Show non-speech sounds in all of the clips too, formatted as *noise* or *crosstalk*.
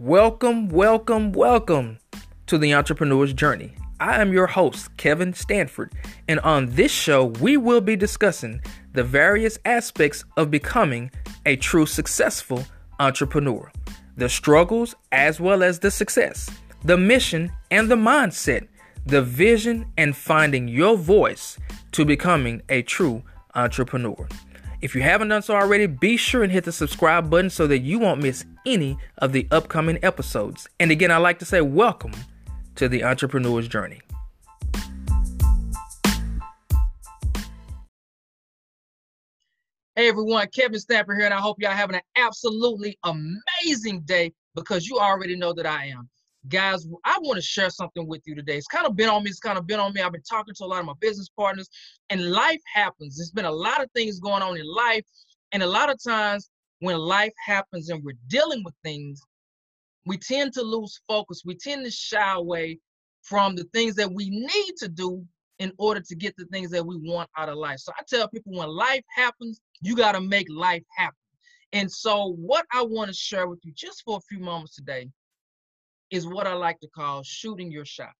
Welcome, welcome, welcome to the Entrepreneur's Journey. I am your host, Kevin Stanford, and on this show, we will be discussing the various aspects of becoming a true successful entrepreneur the struggles as well as the success, the mission and the mindset, the vision, and finding your voice to becoming a true entrepreneur. If you haven't done so already, be sure and hit the subscribe button so that you won't miss any of the upcoming episodes. And again, I'd like to say welcome to the entrepreneur's journey. Hey everyone, Kevin Stamper here, and I hope y'all having an absolutely amazing day because you already know that I am. Guys, I want to share something with you today. It's kind of been on me, it's kind of been on me. I've been talking to a lot of my business partners, and life happens. There's been a lot of things going on in life, and a lot of times when life happens and we're dealing with things, we tend to lose focus. We tend to shy away from the things that we need to do in order to get the things that we want out of life. So I tell people when life happens, you got to make life happen. And so, what I want to share with you just for a few moments today is what I like to call shooting your shot.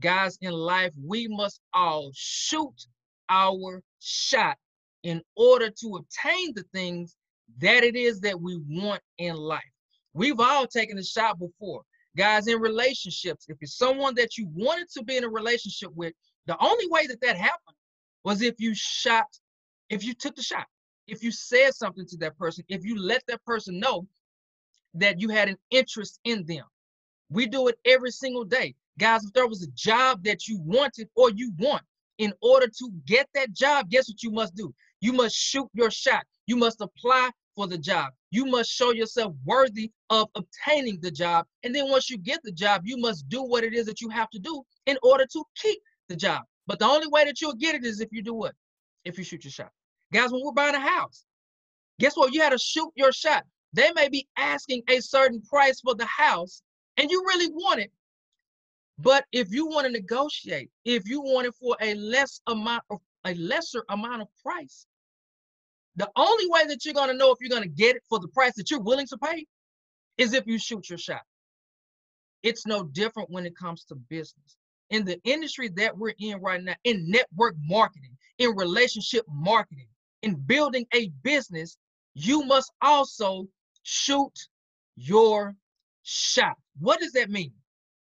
Guys, in life, we must all shoot our shot in order to obtain the things that it is that we want in life. We've all taken a shot before. Guys, in relationships, if it's someone that you wanted to be in a relationship with, the only way that that happened was if you shot, if you took the shot if you said something to that person, if you let that person know that you had an interest in them. We do it every single day. Guys, if there was a job that you wanted or you want, in order to get that job, guess what you must do? You must shoot your shot. You must apply for the job. You must show yourself worthy of obtaining the job. And then once you get the job, you must do what it is that you have to do in order to keep the job. But the only way that you'll get it is if you do what? If you shoot your shot. Guys, when we're buying a house, guess what? You had to shoot your shot. They may be asking a certain price for the house, and you really want it. But if you want to negotiate, if you want it for a less amount of a lesser amount of price, the only way that you're to know if you're to get it for the price that you're willing to pay is if you shoot your shot. It's no different when it comes to business. In the industry that we're in right now, in network marketing, in relationship marketing, in building a business, you must also shoot your shot. What does that mean?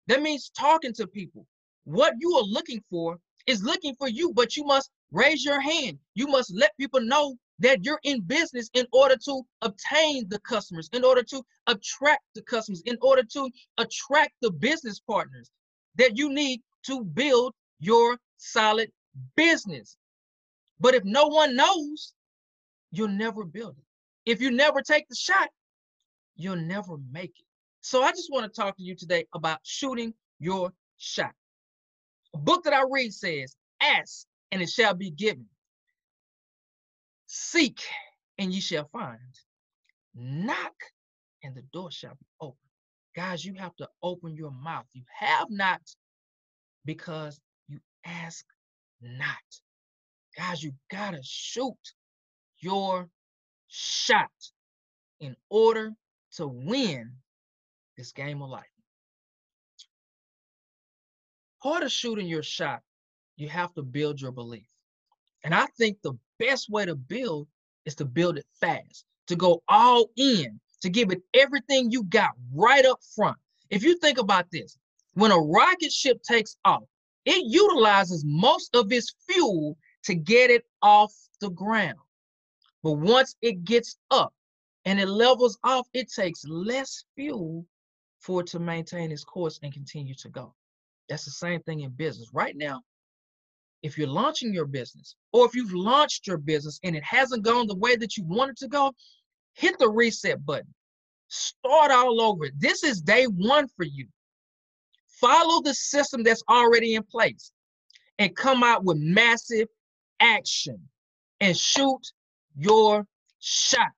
That means talking to people. What you are looking for is looking for you, but you must raise your hand. You must let people know that you're in business in order to obtain the customers, in order to attract the customers, in order to attract the business partners that you need to build your solid business. But if no one knows, you'll never build it. If you never take the shot, you'll never make it. So I just want to talk to you today about shooting your shot. A book that I read says, Ask and it shall be given. Seek and ye shall find. Knock and the door shall be open. Guys, you have to open your mouth. You have not because you ask not. Guys, you gotta shoot your shot in order to win this game of life. Part of shooting your shot, you have to build your belief. And I think the best way to build is to build it fast, to go all in, to give it everything you got right up front. If you think about this, when a rocket ship takes off, it utilizes most of its fuel to get it off the ground. But once it gets up and it levels off, it takes less fuel for it to maintain its course and continue to go. That's the same thing in business. Right now, if you're launching your business or if you've launched your business and it hasn't gone the way that you want it to go, hit the reset button. Start all over. This is day one for you. Follow the system that's already in place and come out with massive action and shoot your shot.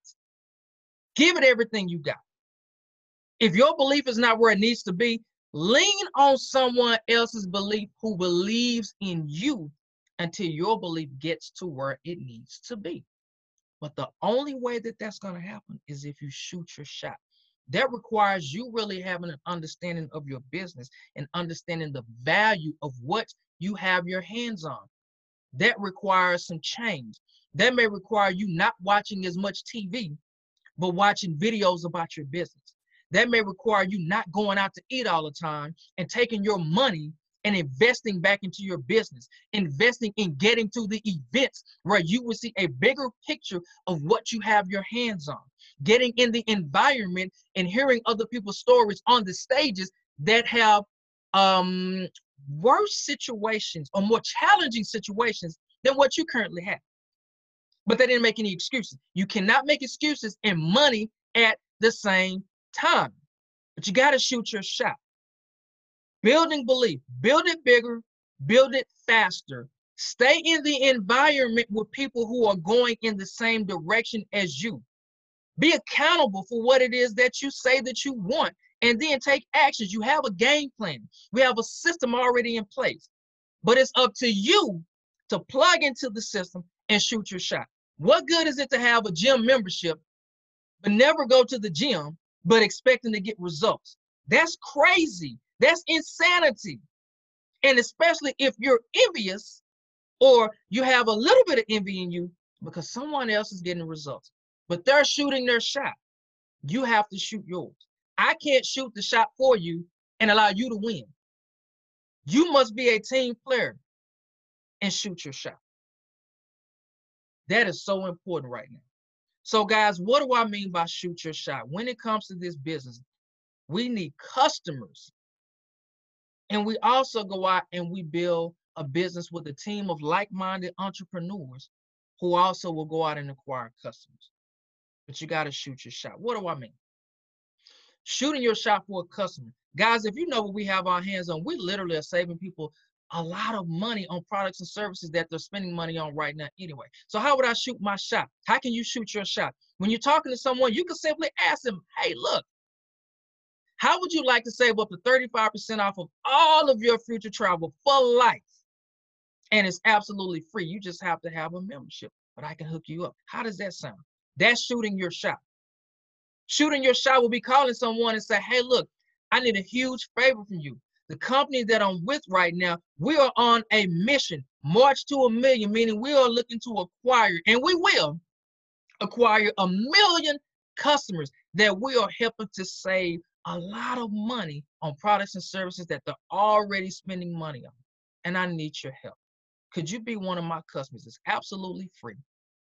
Give it everything you got. If your belief is not where it needs to be, lean on someone else's belief who believes in you until your belief gets to where it needs to be. But the only way that that's going to happen is if you shoot your shot. that requires you really having an understanding of your business and understanding the value of what you have your hands on. That requires some change. That may require you not watching as much TV, but watching videos about your business. That may require you not going out to eat all the time and taking your money and investing back into your business, investing in getting to the events where you will see a bigger picture of what you have your hands on, getting in the environment and hearing other people's stories on the stages that have um, worse situations or more challenging situations than what you currently have. But they didn't make any excuses. You cannot make excuses and money at the same time. But you got to shoot your shot. Building belief, build it bigger, build it faster. Stay in the environment with people who are going in the same direction as you. Be accountable for what it is that you say that you want and then take actions. You have a game plan, we have a system already in place. But it's up to you to plug into the system and shoot your shot. What good is it to have a gym membership, but never go to the gym, but expecting to get results? That's crazy. That's insanity. And especially if you're envious or you have a little bit of envy in you because someone else is getting results, but they're shooting their shot. You have to shoot yours. I can't shoot the shot for you and allow you to win. You must be a team player and shoot your shot. That is so important right now. So, guys, what do I mean by shoot your shot? When it comes to this business, we need customers and we also go out and we build a business with a team of like-minded entrepreneurs who also will go out and acquire customers. But you got to shoot your shot. What do I mean? Shooting your shot for a customer. Guys, if you know what we have our hands on, we literally are saving people a lot of money on products and services that they're spending money on right now anyway. So how would I shoot my shot? How can you shoot your shot? When you're talking to someone, you can simply ask them, hey, look, how would you like to save up to 35% off of all of your future travel for life? And it's absolutely free. You just have to have a membership, but I can hook you up. How does that sound? That's shooting your shot. Shooting your shot will be calling someone and say, hey, look, I need a huge favor from you. The company that I'm with right now, we are on a mission, march to a million, meaning we are looking to acquire, and we will acquire a million customers that we are helping to save a lot of money on products and services that they're already spending money on. And I need your help. Could you be one of my customers? It's absolutely free.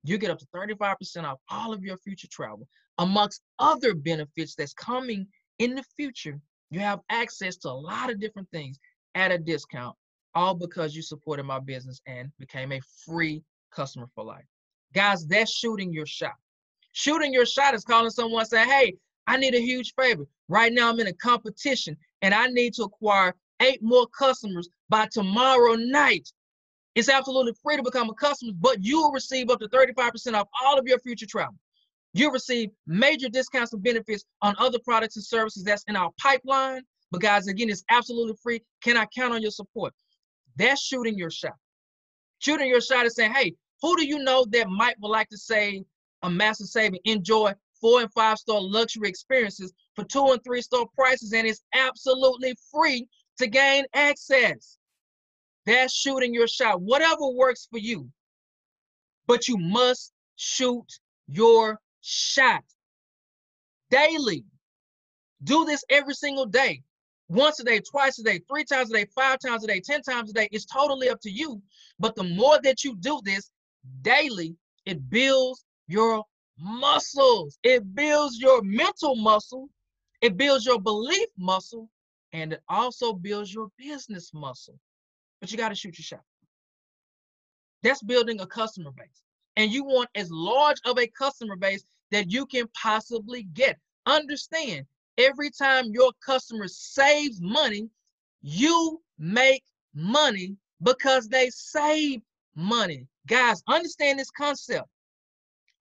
You get up to 35% off all of your future travel, amongst other benefits that's coming in the future. You have access to a lot of different things at a discount, all because you supported my business and became a free customer for life. Guys, that's shooting your shot. Shooting your shot is calling someone saying, Hey, I need a huge favor. Right now, I'm in a competition and I need to acquire eight more customers by tomorrow night. It's absolutely free to become a customer, but you will receive up to 35% off all of your future travel. You'll receive major discounts and benefits on other products and services that's in our pipeline. But guys, again, it's absolutely free. Can I count on your support? That's shooting your shot. Shooting your shot is saying, hey, who do you know that might would like to save a massive saving, enjoy four and five star luxury experiences for two and three star prices, and it's absolutely free to gain access. That's shooting your shot, whatever works for you. But you must shoot your shot daily. Do this every single day. Once a day, twice a day, three times a day, five times a day, 10 times a day. It's totally up to you. But the more that you do this daily, it builds your muscles. It builds your mental muscle, it builds your belief muscle, and it also builds your business muscle. But you got to shoot your shot. That's building a customer base. And you want as large of a customer base that you can possibly get. Understand, every time your customer saves money, you make money because they save money. Guys, understand this concept.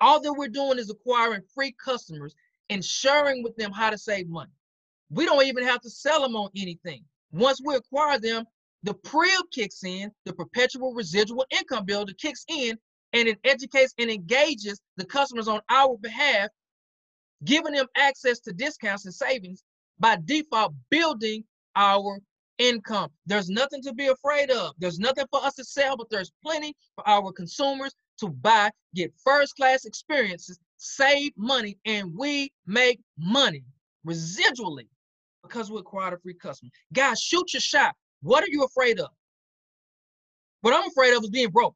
All that we're doing is acquiring free customers and sharing with them how to save money. We don't even have to sell them on anything. Once we acquire them, the PRIB kicks in, the perpetual residual income builder kicks in, and it educates and engages the customers on our behalf giving them access to discounts and savings by default, building our income. There's nothing to be afraid of. There's nothing for us to sell, but there's plenty for our consumers to buy, get first class experiences, save money, and we make money residually because we acquired a free customer. Guys, shoot your shot. What are you afraid of? What I'm afraid of is being broke.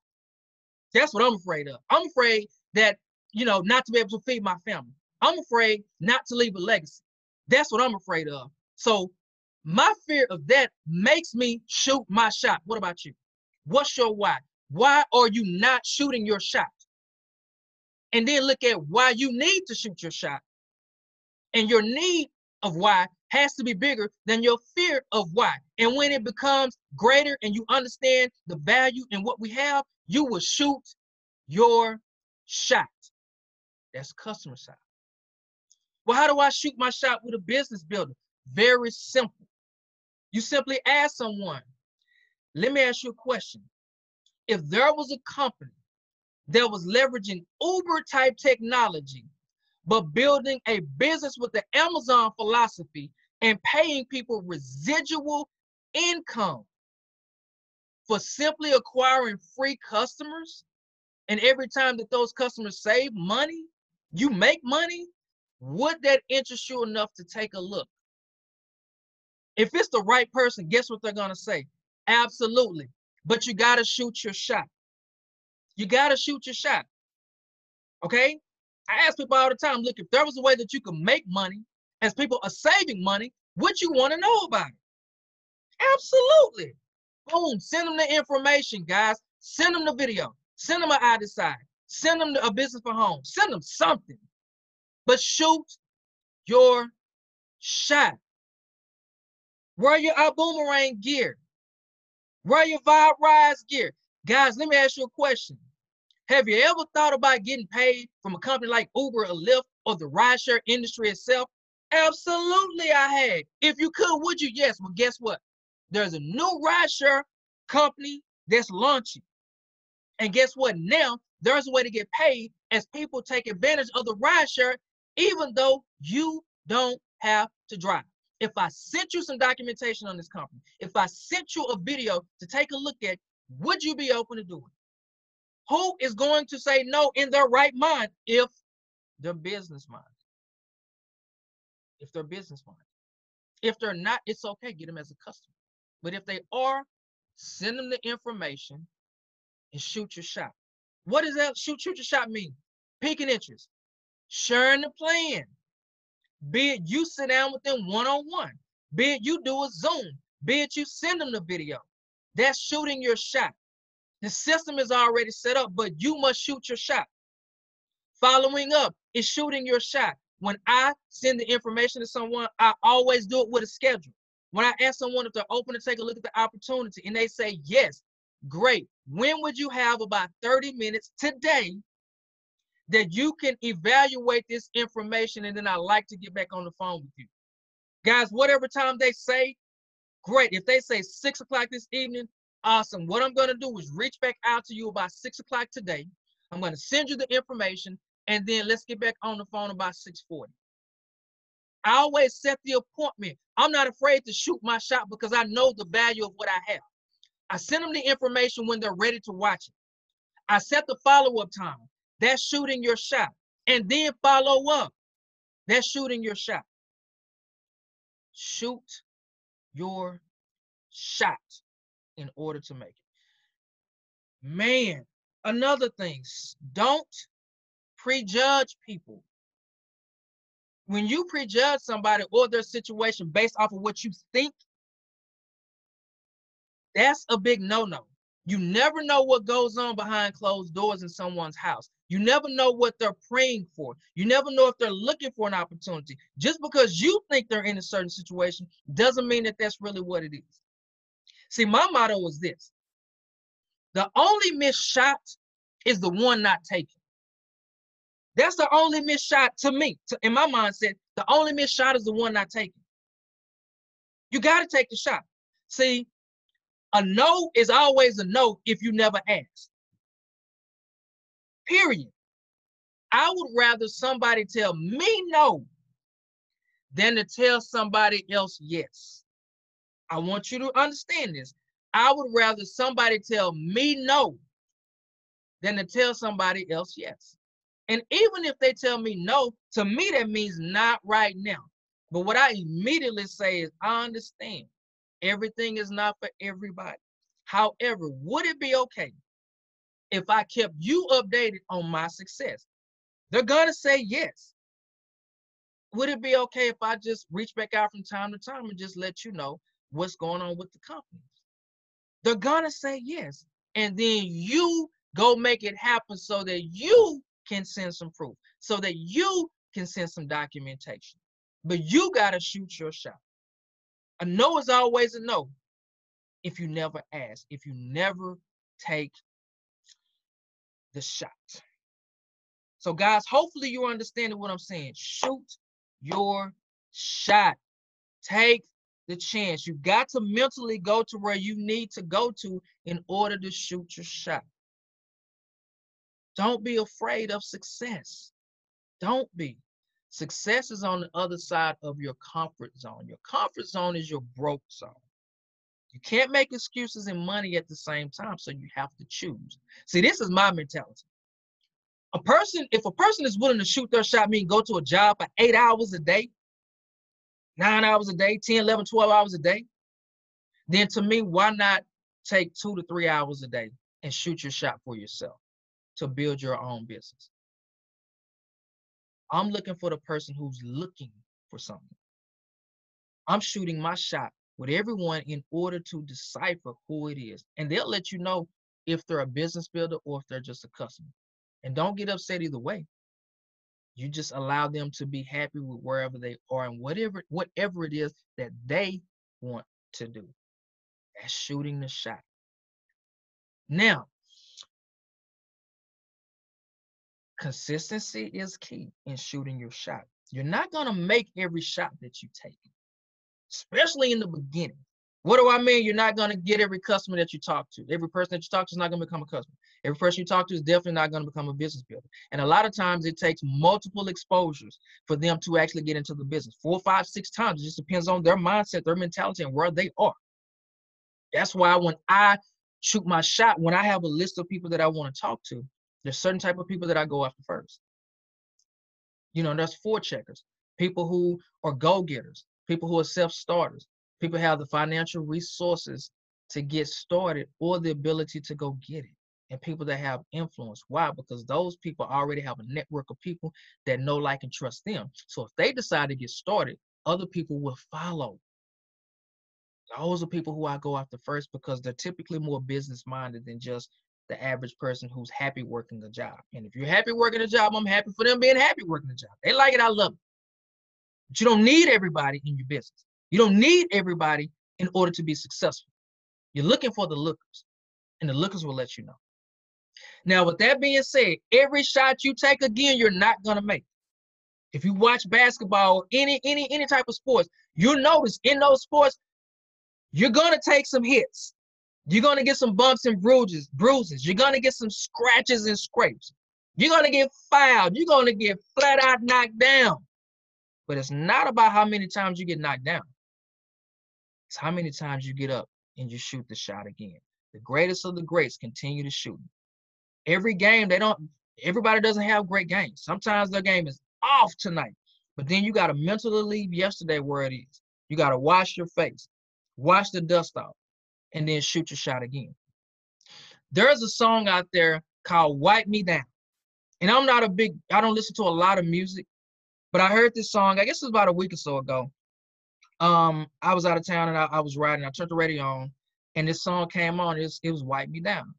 That's what I'm afraid of. I'm afraid that, you know, not to be able to feed my family. I'm afraid not to leave a legacy. That's what I'm afraid of. So my fear of that makes me shoot my shot. What about you? What's your why? Why are you not shooting your shot? And then look at why you need to shoot your shot. And your need of why has to be bigger than your fear of why. And when it becomes greater and you understand the value in what we have, you will shoot your shot. That's customer side. Well, how do I shoot my shot with a business builder? Very simple. You simply ask someone, let me ask you a question. If there was a company that was leveraging Uber type technology, but building a business with the Amazon philosophy and paying people residual income for simply acquiring free customers, and every time that those customers save money, you make money, would that interest you enough to take a look? If it's the right person, guess what they're gonna say? Absolutely. But you gotta shoot your shot. You gotta shoot your shot. Okay? I ask people all the time, look, if there was a way that you could make money as people are saving money, would you want to know about it? Absolutely. Boom, send them the information, guys. Send them the video. Send them an I decide. Send them a business for home. Send them something. But shoot your shot. Wear your boomerang gear. Wear your Vibe Rise gear. Guys, let me ask you a question. Have you ever thought about getting paid from a company like Uber or Lyft or the rideshare industry itself? Absolutely, I had. If you could, would you? Yes. Well, guess what? There's a new rideshare company that's launching. And guess what? Now there's a way to get paid as people take advantage of the rideshare, even though you don't have to drive. If I sent you some documentation on this company, if I sent you a video to take a look at, would you be open to do it? Who is going to say no in their right mind if they're business mind? If they're business mind. If they're not, it's okay. Get them as a customer. But if they are, send them the information and shoot your shot. What does that shoot, shoot your shot mean? Peaking interest, sharing the plan, be it you sit down with them one on one, be it you do a Zoom, be it you send them the video. That's shooting your shot. The system is already set up, but you must shoot your shot. Following up is shooting your shot. When I send the information to someone, I always do it with a schedule. When I ask someone if they're open to take a look at the opportunity and they say yes, great. When would you have about 30 minutes today that you can evaluate this information and then I like to get back on the phone with you. Guys, whatever time they say, great. If they say six o'clock this evening, awesome. What I'm gonna do is reach back out to you about six o'clock today. I'm gonna send you the information and then let's get back on the phone about 640. I always set the appointment. I'm not afraid to shoot my shot because I know the value of what I have. I send them the information when they're ready to watch it. I set the follow-up time. That's shooting your shot. And then follow up. That's shooting your shot. Shoot your shot in order to make it. Man, another thing, don't prejudge people. When you prejudge somebody or their situation based off of what you think, that's a big no no. You never know what goes on behind closed doors in someone's house. You never know what they're praying for. You never know if they're looking for an opportunity. Just because you think they're in a certain situation doesn't mean that that's really what it is. See, my motto is this the only missed shot is the one not taken. That's the only missed shot to me. To, in my mindset, the only missed shot is the one not taken. You got to take the shot. See, a no is always a no if you never ask. Period. I would rather somebody tell me no than to tell somebody else yes. I want you to understand this. I would rather somebody tell me no than to tell somebody else yes. And even if they tell me no, to me that means not right now. But what I immediately say is, I understand everything is not for everybody. However, would it be okay if I kept you updated on my success? They're going to say yes. Would it be okay if I just reach back out from time to time and just let you know what's going on with the companies? They're going to say yes. And then you go make it happen so that you can send some proof, so that you can send some documentation. But you got to shoot your shot. A no is always a no if you never ask, if you never take the shot. So, guys, hopefully you're understanding what I'm saying. Shoot your shot. Take the chance. You got to mentally go to where you need to go to in order to shoot your shot. Don't be afraid of success. Don't be. Success is on the other side of your comfort zone. Your comfort zone is your broke zone. You can't make excuses and money at the same time, so you have to choose. See, this is my mentality. A person, if a person is willing to shoot their shot, mean go to a job for eight hours a day, nine hours a day, 10, 11, 12 hours a day, then to me, why not take two to three hours a day and shoot your shot for yourself to build your own business? I'm looking for the person who's looking for something. I'm shooting my shot with everyone in order to decipher who it is. And they'll let you know if they're a business builder or if they're just a customer. And don't get upset either way. You just allow them to be happy with wherever they are and whatever whatever it is that they want to do. That's shooting the shot. Now, Consistency is key in shooting your shot. You're not going to make every shot that you take, especially in the beginning. What do I mean? You're not going to get every customer that you talk to. Every person that you talk to is not going to become a customer. Every person you talk to is definitely not going to become a business builder. And a lot of times it takes multiple exposures for them to actually get into the business. Four, five, six times. It just depends on their mindset, their mentality, and where they are. That's why when I shoot my shot, when I have a list of people that I want to talk to, there's certain type of people that I go after first. You know, there's four checkers, people who are go-getters, people who are self-starters, people have the financial resources to get started or the ability to go get it. And people that have influence. Why? Because those people already have a network of people that know, like, and trust them. So if they decide to get started, other people will follow. Those are people who I go after first because they're typically more business minded than just the average person who's happy working a job. And if you're happy working a job, I'm happy for them being happy working a job. They like it, I love it. But you don't need everybody in your business. You don't need everybody in order to be successful. You're looking for the lookers, and the lookers will let you know. Now, with that being said, every shot you take again, you're not gonna make. If you watch basketball, any any any type of sports, you'll notice in those sports, you're gonna take some hits. You're gonna get some bumps and bruises, bruises. You're gonna get some scratches and scrapes. You're gonna get fouled. You're gonna get flat out knocked down. But it's not about how many times you get knocked down. It's how many times you get up and you shoot the shot again. The greatest of the greats continue to shoot. Every game, they don't, everybody doesn't have great games. Sometimes their game is off tonight. But then you got to mentally leave yesterday where it is. You got to wash your face, wash the dust off, and then shoot your shot again. There's a song out there called Wipe Me Down. And I'm not a big, I don't listen to a lot of music, but I heard this song, I guess it was about a week or so ago. Um, I was out of town and I, I was riding, I turned the radio on, and this song came on, it was, it was Wipe Me Down.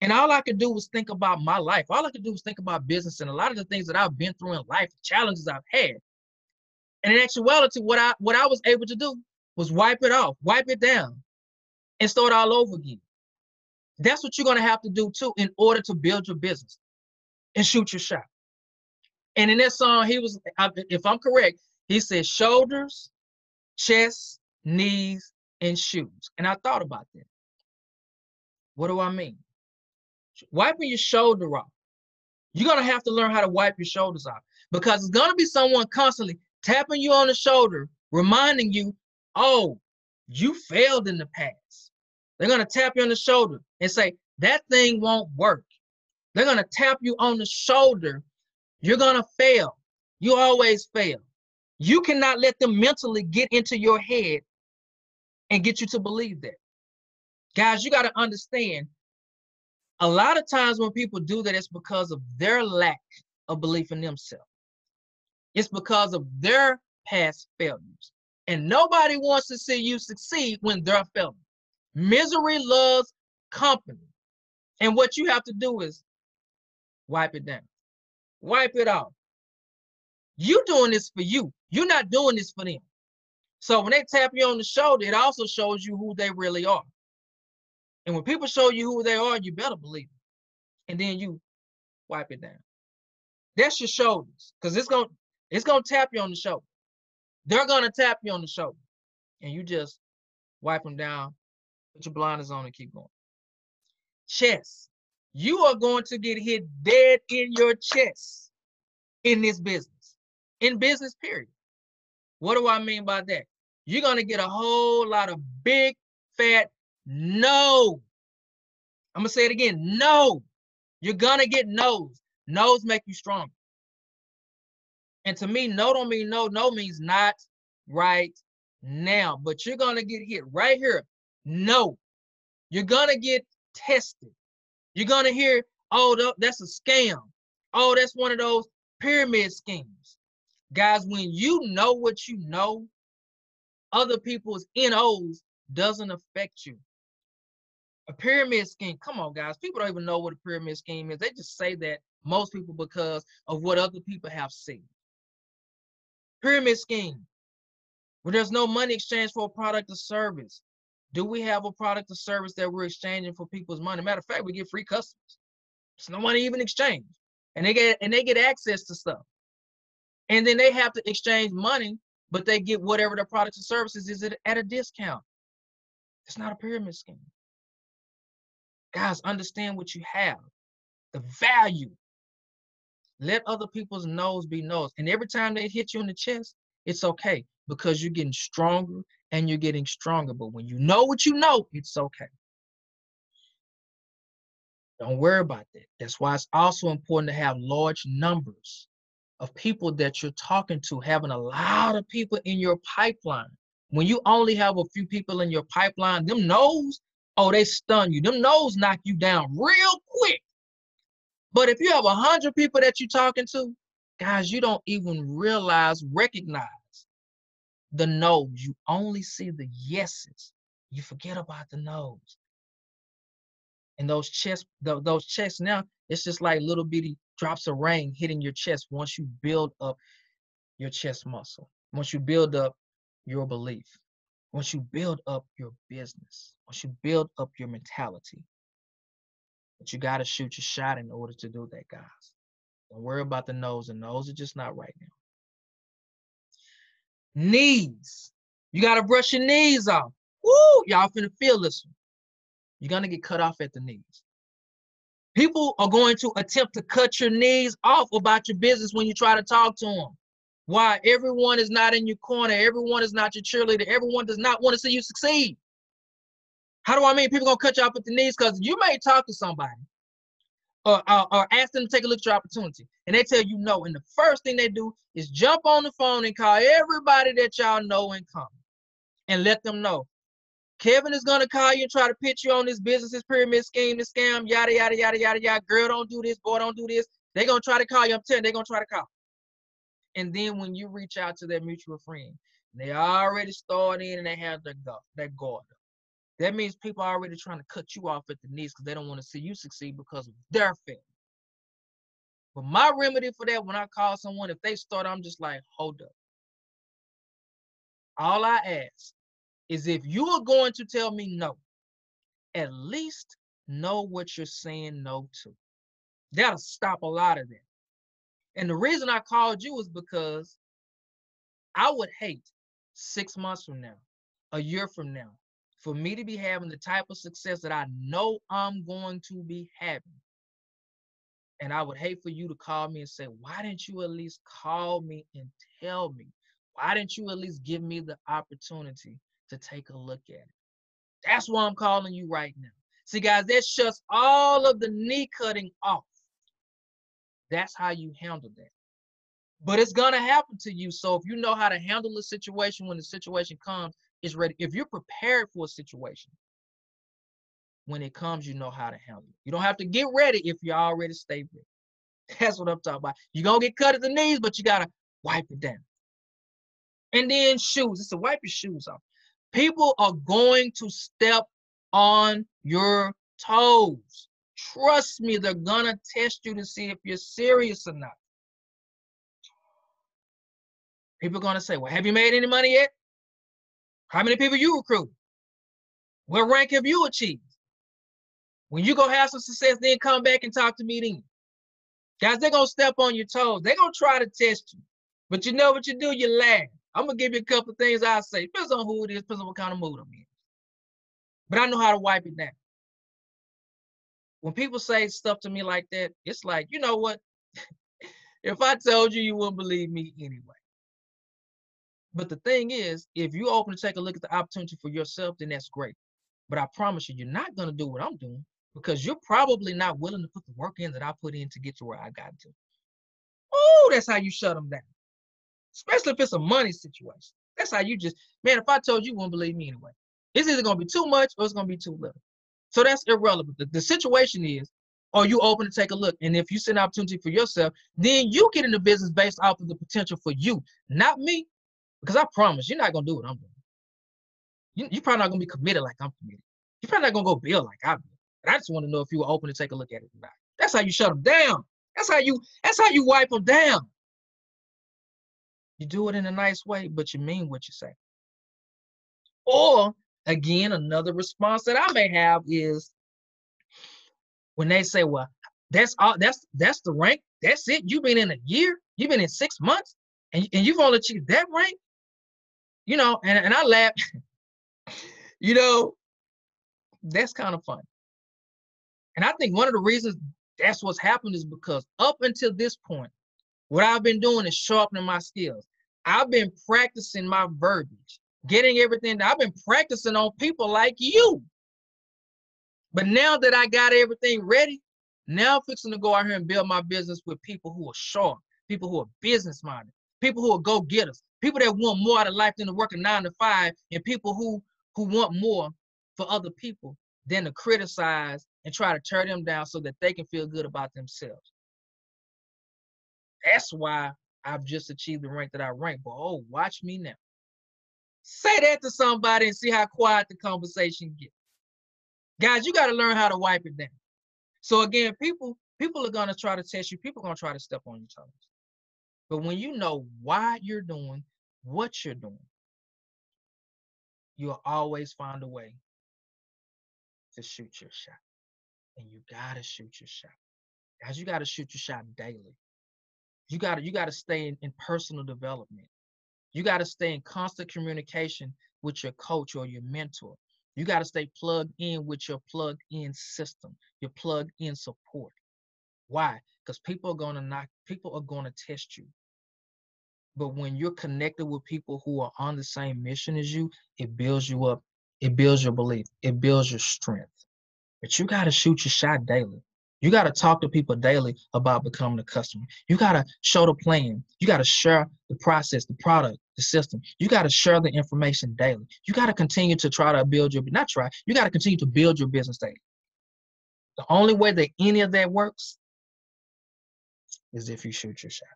And all I could do was think about my life. All I could do was think about business and a lot of the things that I've been through in life, challenges I've had. And in actuality, what I what I was able to do was wipe it off, wipe it down, and start all over again. That's what you're going to have to do too in order to build your business and shoot your shot. And in that song, he was, if I'm correct, he said shoulders, chest, knees, and shoes. And I thought about that. What do I mean? Wiping your shoulder off. You're gonna have to learn how to wipe your shoulders off because it's gonna be someone constantly tapping you on the shoulder, reminding you, oh, you failed in the past. They're gonna tap you on the shoulder and say, that thing won't work. They're gonna tap you on the shoulder. You're gonna fail. You always fail. You cannot let them mentally get into your head and get you to believe that. Guys, you got to understand a lot of times when people do that, it's because of their lack of belief in themselves. It's because of their past failures. And nobody wants to see you succeed when they're failing. Misery loves company. And what you have to do is wipe it down, wipe it off. You doing this for you. You're not doing this for them. So when they tap you on the shoulder, it also shows you who they really are. And when people show you who they are, you better believe it. And then you wipe it down. That's your shoulders. Because it's gonna it's gonna tap you on the shoulder. They're gonna tap you on the shoulder. And you just wipe them down, put your blinders on, and keep going. Chest. You are going to get hit dead in your chest in this business. In business, period. What do I mean by that? You're gonna get a whole lot of big fat no. I'm gonna say it again. No. You're gonna get no's. No's make you stronger. And to me, no don't mean no. No means not right now. But you're gonna get hit right here. No. You're gonna get tested. You're gonna hear, oh, that's a scam. Oh, that's one of those pyramid schemes. Guys, when you know what you know, other people's NOs doesn't affect you. A pyramid scheme. Come on, guys. People don't even know what a pyramid scheme is. They just say that most people because of what other people have seen. Pyramid scheme. Where there's no money exchange for a product or service. Do we have a product or service that we're exchanging for people's money? Matter of fact, we get free customers. It's no money even exchange. And they get and they get access to stuff. And then they have to exchange money, but they get whatever their products and services is at a discount. It's not a pyramid scheme. Guys, understand what you have, the value. Let other people's nose be nose. And every time they hit you in the chest, it's okay because you're getting stronger and you're getting stronger. But when you know what you know, it's okay. Don't worry about that. That's why it's also important to have large numbers of people that you're talking to, having a lot of people in your pipeline. When you only have a few people in your pipeline, them knows oh, they stun you. Them nose knock you down real quick. But if you have a hundred people that you're talking to, guys, you don't even realize, recognize the no's. You only see the yeses. You forget about the no's. And those chest, those chests now, it's just like little bitty drops of rain hitting your chest once you build up your chest muscle, once you build up your belief once you build up your business, once you build up your mentality, but you got to shoot your shot in order to do that, guys. Don't worry about the nose. The nose are just not right now. Knees. You got to brush your knees off. Woo! Y'all finna feel this one. You're to get cut off at the knees. People are going to attempt to cut your knees off about your business when you try to talk to them. Why? Everyone is not in your corner. Everyone is not your cheerleader. Everyone does not want to see you succeed. How do I mean people gonna cut you off at the knees? Because you may talk to somebody or, or, or ask them to take a look at your opportunity, and they tell you no. And the first thing they do is jump on the phone and call everybody that y'all know and come and let them know. Kevin is gonna call you and try to pitch you on this business, this pyramid scheme, this scam, yada yada yada yada yada. Girl, don't do this, boy, don't do this. They're gonna try to call you. I'm telling they're gonna try to call. And then when you reach out to their mutual friend, they already started in and they have their guard, their guard up. That means people are already trying to cut you off at the knees because they don't want to see you succeed because of their failure. But my remedy for that, when I call someone, if they start, I'm just like, hold up. All I ask is if you are going to tell me no, at least know what you're saying no to. That'll stop a lot of that. And the reason I called you is because I would hate six months from now, a year from now, for me to be having the type of success that I know I'm going to be having. And I would hate for you to call me and say, why didn't you at least call me and tell me? Why didn't you at least give me the opportunity to take a look at it? That's why I'm calling you right now. See, guys, that shuts all of the knee cutting off. That's how you handle that. But it's gonna happen to you. So if you know how to handle the situation when the situation comes, it's ready. If you're prepared for a situation, when it comes, you know how to handle it. You don't have to get ready if you're already ready. *laughs* That's what I'm talking about. You're gonna get cut at the knees, but you gotta wipe it down. And then shoes. It's to wipe your shoes off. People are going to step on your toes. Trust me, they're gonna test you to see if you're serious or not. People are gonna say, Well, have you made any money yet? How many people you recruit? What rank have you achieved? When you go have some success, then come back and talk to me then. Guys, they're gonna step on your toes. They're gonna try to test you. But you know what you do? You laugh. I'm gonna give you a couple of things I say. Depends on who it is, depends on what kind of mood I'm in. But I know how to wipe it down. When people say stuff to me like that, it's like, you know what? *laughs* if I told you, you wouldn't believe me anyway. But the thing is, if you're open to take a look at the opportunity for yourself, then that's great. But I promise you, you're not gonna do what I'm doing because you're probably not willing to put the work in that I put in to get to where I got to. Oh, that's how you shut them down. Especially if it's a money situation. That's how you just, man, if I told you, you wouldn't believe me anyway. It's either gonna be too much or it's gonna be too little. So that's irrelevant. The, the situation is, are you open to take a look? And if you see an opportunity for yourself, then you get in the business based off of the potential for you, not me. Because I promise you're not gonna do what I'm doing. You, you're probably not gonna be committed like I'm committed. You're probably not gonna go build like I build. But I just want to know if you were open to take a look at it or not. That's how you shut them down. That's how you that's how you wipe them down. You do it in a nice way, but you mean what you say. Or again, another response that I may have is when they say, "Well, that's all. That's that's the rank. That's it. You've been in a year. You've been in six months, and, and you've only achieved that rank." You know, and, and I laugh. *laughs* you know, that's kind of fun. And I think one of the reasons that's what's happened is because up until this point, what I've been doing is sharpening my skills. I've been practicing my verbiage, getting everything. I've been practicing on people like you. But now that I got everything ready, now I'm fixing to go out here and build my business with people who are sharp, people who are business minded, people who are go getters, people that want more out of life than to work a nine to five, and people who who want more for other people than to criticize and try to tear them down so that they can feel good about themselves. That's why I've just achieved the rank that I rank. But oh, watch me now. Say that to somebody and see how quiet the conversation gets. Guys, you got to learn how to wipe it down. So again, people people are gonna try to test you. People are gonna try to step on your toes. But when you know why you're doing what you're doing, you'll always find a way to shoot your shot. And you gotta shoot your shot. Guys, you gotta shoot your shot daily. You gotta you gotta stay in, in personal development. You gotta stay in constant communication with your coach or your mentor. You gotta stay plugged in with your plugged in system, your plugged in support. Why? Because people are gonna knock, people are gonna test you. But when you're connected with people who are on the same mission as you, it builds you up. It builds your belief. It builds your strength. But you got to shoot your shot daily. You got to talk to people daily about becoming a customer. You got to show the plan. You got to share the process, the product, the system. You got to share the information daily. You got to continue to try to build your, not try, you got to continue to build your business daily. The only way that any of that works is if you shoot your shot.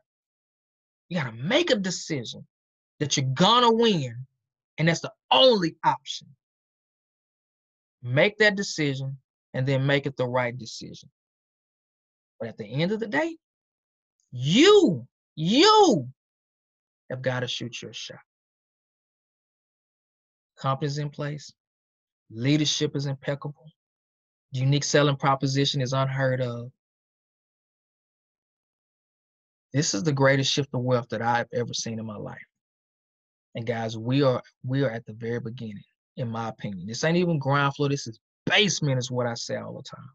You got to make a decision that you're to win, and that's the only option. Make that decision and then make it the right decision. But at the end of the day, you, you have got to shoot your shot. Company's in place, leadership is impeccable, unique selling proposition is unheard of. This is the greatest shift of wealth that I've ever seen in my life. And guys, we are we are at the very beginning, in my opinion. This ain't even ground floor. This is basement is what I say all the time.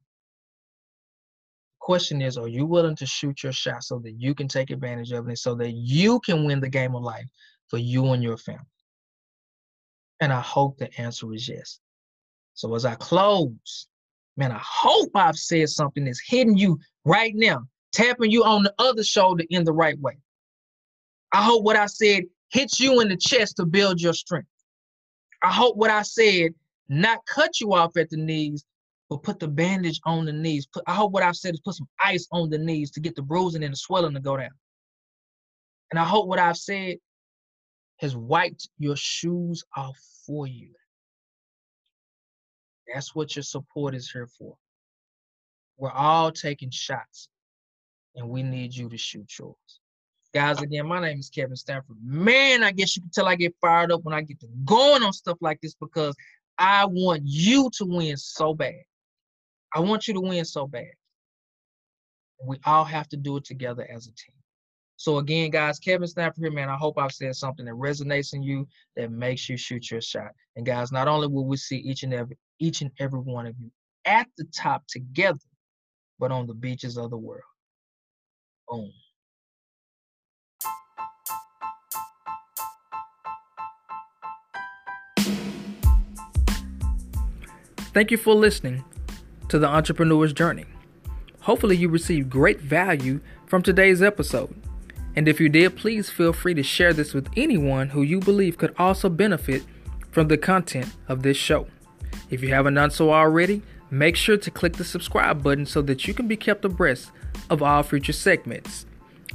question is, are you willing to shoot your shot so that you can take advantage of it so that you can win the game of life for you and your family? And I hope the answer is yes. So as I close, man, I hope I've said something that's hitting you right now, tapping you on the other shoulder in the right way. I hope what I said hits you in the chest to build your strength. I hope what I said not cut you off at the knees, but put the bandage on the knees. Put, I hope what I've said is put some ice on the knees to get the bruising and the swelling to go down. And I hope what I've said has wiped your shoes off for you. That's what your support is here for. We're all taking shots, and we need you to shoot yours. Guys, uh, again, my name is Kevin Stanford. Man, I guess you can tell I get fired up when I get to going on stuff like this because I want you to win so bad. I want you to win so bad. We all have to do it together as a team. So again, guys, Kevin Stanford here, man. I hope I've said something that resonates in you, that makes you shoot your shot. And guys, not only will we see each and every each and every one of you at the top together, but on the beaches of the world. Boom. Thank you for listening to the Entrepreneur's Journey. Hopefully, you received great value from today's episode. And if you did, please feel free to share this with anyone who you believe could also benefit from the content of this show. If you haven't done so already, make sure to click the subscribe button so that you can be kept abreast of all future segments.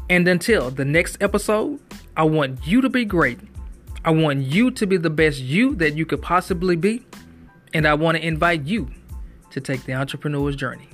And until the next episode, I want you to be great. I want you to be the best you that you could possibly be. And I want to invite you to take the entrepreneur's journey.